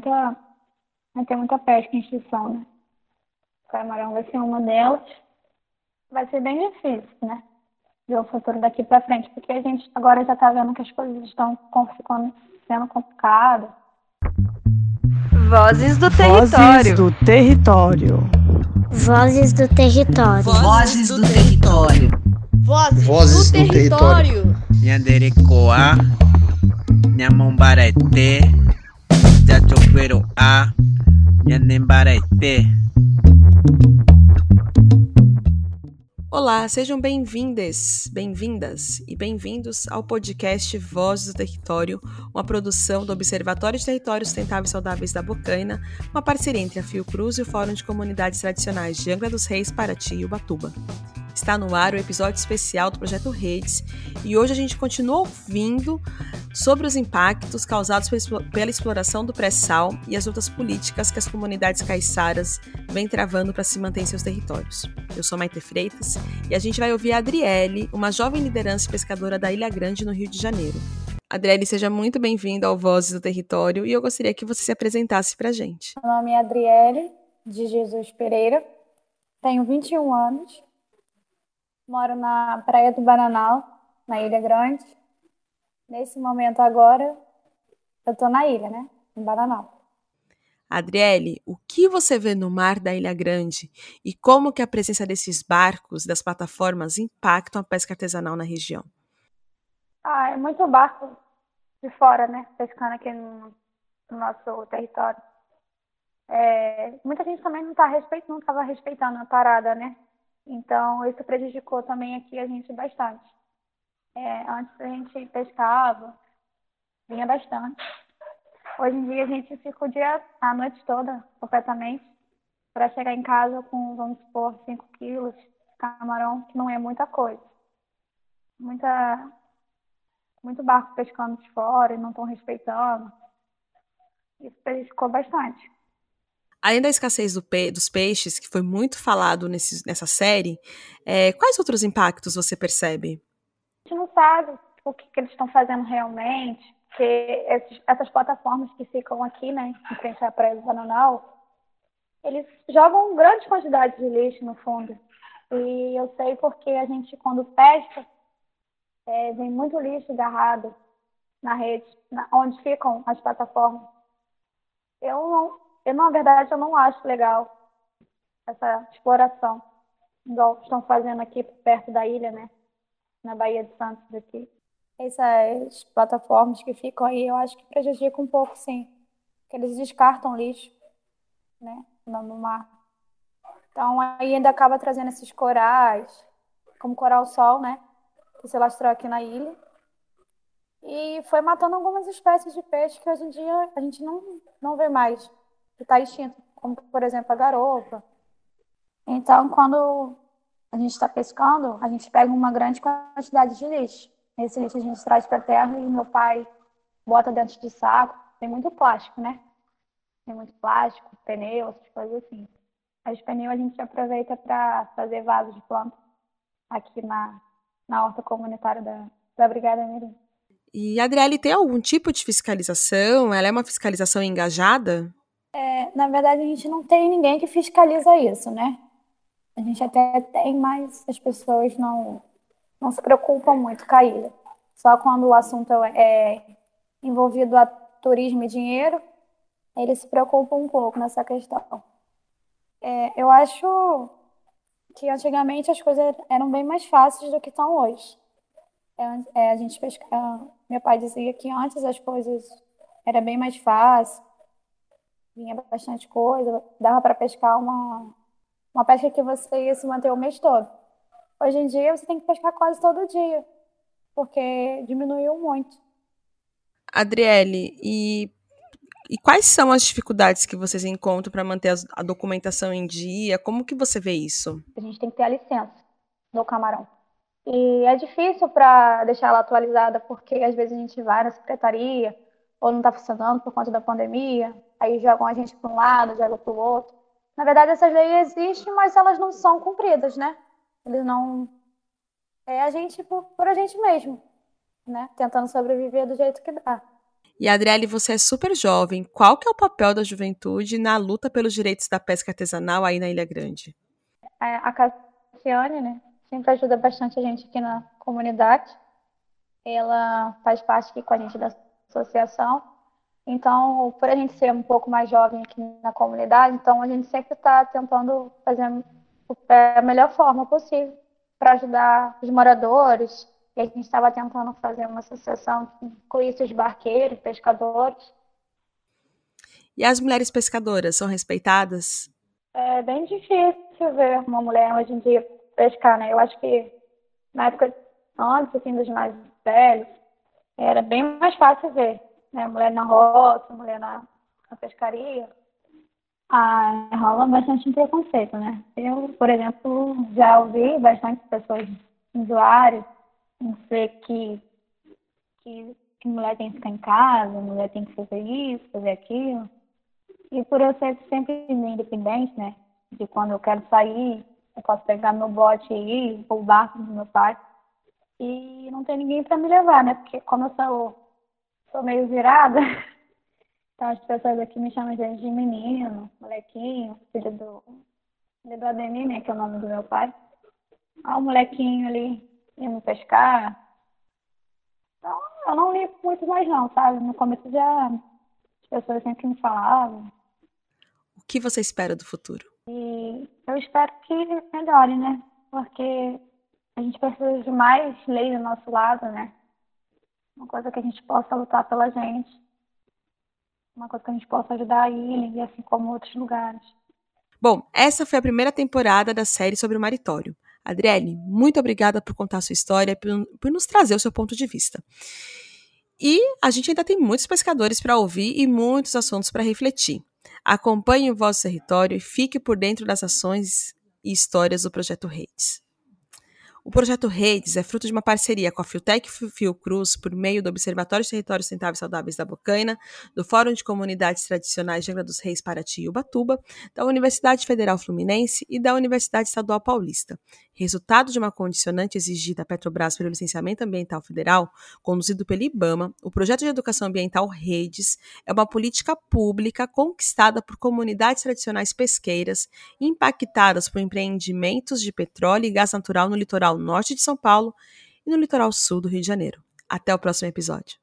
muita, vai ter muita pesca em extinção, né? O camarão vai ser uma delas. Vai ser bem difícil, né? Ver o futuro daqui para frente, porque a gente agora já está vendo que as coisas estão ficando sendo complicadas. Vozes do território. Vozes do território. Vozes do território. Vozes do território. Vozes, Vozes do, do território. Nyamombarete, Jachoperoa, Nyanembarete. Olá, sejam bem-vindas, bem-vindas e bem-vindos ao podcast Vozes do Território, uma produção do Observatório de Territórios Sustentáveis e Saudáveis da Bocaina, uma parceria entre a Fiocruz e o Fórum de Comunidades Tradicionais de Angra dos Reis, Paraty e Ubatuba. Está no ar o episódio especial do projeto Redes e hoje a gente continua ouvindo sobre os impactos causados pela exploração do pré-sal e as lutas políticas que as comunidades caiçaras vêm travando para se manter em seus territórios. Eu sou Maite Freitas e a gente vai ouvir a Adriele, uma jovem liderança pescadora da Ilha Grande, no Rio de Janeiro. Adriele, seja muito bem-vinda ao Vozes do Território e eu gostaria que você se apresentasse para a gente. Meu nome é Adriele de Jesus Pereira, tenho 21 anos, Moro na Praia do Bananal, na Ilha Grande. Nesse momento agora, eu tô na ilha, né? Em Bananal. Adriele, o que você vê no mar da Ilha Grande e como que a presença desses barcos, das plataformas, impactam a pesca artesanal na região? Ah, é muito barco de fora, né? Pescando aqui no, no nosso território. É, muita gente também não tá respeitando, não estava respeitando a parada, né? Então, isso prejudicou também aqui a gente bastante. É, antes a gente pescava, vinha bastante. Hoje em dia a gente fica o dia, a noite toda, completamente, para chegar em casa com, vamos supor, 5 quilos de camarão, que não é muita coisa. Muita, muito barco pescando de fora e não estão respeitando. Isso prejudicou bastante. Além da escassez do pe dos peixes, que foi muito falado nesse, nessa série, é, quais outros impactos você percebe? A gente não sabe o que, que eles estão fazendo realmente, porque esses, essas plataformas que ficam aqui, né, em frente à Praia do Bananal, eles jogam grandes quantidades de lixo no fundo. E eu sei porque a gente, quando pesca, é, vem muito lixo agarrado na rede, na, onde ficam as plataformas. Eu não, eu, na verdade, eu não acho legal essa exploração, igual estão fazendo aqui perto da ilha, né? Na Baía de Santos aqui. Essas plataformas que ficam aí, eu acho que prejudicam um pouco, sim. Porque eles descartam lixo, né? No mar. Então, aí ainda acaba trazendo esses corais, como coral-sol, né? Que se lastrou aqui na ilha. E foi matando algumas espécies de peixe que hoje em dia a gente não, não vê mais que está extinto, como por exemplo a garopa. Então, quando a gente está pescando, a gente pega uma grande quantidade de lixo. Esse lixo a gente traz para a terra e meu pai bota dentro de saco. Tem muito plástico, né? Tem muito plástico, pneu, essas coisas assim. Os pneus a gente aproveita para fazer vasos de planta aqui na, na horta comunitária da, da Brigada Mirim. E a Adriele tem algum tipo de fiscalização? Ela é uma fiscalização engajada? É, na verdade, a gente não tem ninguém que fiscaliza isso, né? A gente até tem, mas as pessoas não, não se preocupam muito com a ilha. Só quando o assunto é envolvido a turismo e dinheiro, eles se preocupam um pouco nessa questão. É, eu acho que antigamente as coisas eram bem mais fáceis do que estão hoje. É, é, a gente pesca... Meu pai dizia que antes as coisas era bem mais fácil, vinha bastante coisa, dava para pescar uma, uma pesca que você ia se manter o mês todo. Hoje em dia você tem que pescar quase todo dia, porque diminuiu muito. Adriele, e, e quais são as dificuldades que vocês encontram para manter a, a documentação em dia? Como que você vê isso? A gente tem que ter a licença do camarão. E é difícil para deixar ela atualizada, porque às vezes a gente vai na secretaria, ou não está funcionando por conta da pandemia, aí jogam a gente para um lado, jogam para o outro. Na verdade, essas leis existem, mas elas não são cumpridas, né? Eles não. É a gente por, por a gente mesmo, né? Tentando sobreviver do jeito que dá. E Adriele, você é super jovem. Qual que é o papel da juventude na luta pelos direitos da pesca artesanal aí na Ilha Grande? É, a Cassiane, né, sempre ajuda bastante a gente aqui na comunidade. Ela faz parte aqui com a gente da associação. Então, por a gente ser um pouco mais jovem aqui na comunidade, então a gente sempre está tentando fazer a melhor forma possível para ajudar os moradores, e a gente estava tentando fazer uma associação que incluísse os barqueiros, pescadores. E as mulheres pescadoras são respeitadas? É bem difícil ver uma mulher hoje em dia pescar, né? Eu acho que na época antes, assim, dos mais velhos, era bem mais fácil ver, né? Mulher na roça, mulher na, na pescaria. Ah, rola bastante preconceito, né? Eu, por exemplo, já ouvi bastante pessoas usuários dizer que, que, que mulher tem que ficar em casa, mulher tem que fazer isso, fazer aquilo. E por eu ser sempre independente, né? De quando eu quero sair, eu posso pegar meu bote e ir, ou o barco do meu pai. E não tem ninguém para me levar, né? Porque como eu sou, sou meio virada, então as pessoas aqui me chamam de menino, molequinho, filho do, filho do Ademir, né? Que é o nome do meu pai. Ah, o molequinho ali indo pescar. Então, eu não li muito mais não, sabe? No começo já as pessoas sempre me falavam. O que você espera do futuro? E eu espero que melhore, né? Porque a gente precisa de mais leis do nosso lado, né? Uma coisa que a gente possa lutar pela gente. Uma coisa que a gente possa ajudar a ilha, e assim como outros lugares. Bom, essa foi a primeira temporada da série sobre o maritório. Adriele, muito obrigada por contar a sua história, por, por nos trazer o seu ponto de vista. E a gente ainda tem muitos pescadores para ouvir e muitos assuntos para refletir. Acompanhe o vosso território e fique por dentro das ações e histórias do Projeto Redes. O projeto Redes é fruto de uma parceria com a Fiotec Fiocruz por meio do Observatório de Territórios Sustentáveis e Saudáveis da Bocaina, do Fórum de Comunidades Tradicionais de Angra dos Reis, Paraty e Ubatuba, da Universidade Federal Fluminense e da Universidade Estadual Paulista. Resultado de uma condicionante exigida à Petrobras pelo Licenciamento Ambiental Federal, conduzido pelo IBAMA, o projeto de educação ambiental Redes é uma política pública conquistada por comunidades tradicionais pesqueiras impactadas por empreendimentos de petróleo e gás natural no litoral norte de São Paulo e no litoral sul do Rio de Janeiro. Até o próximo episódio.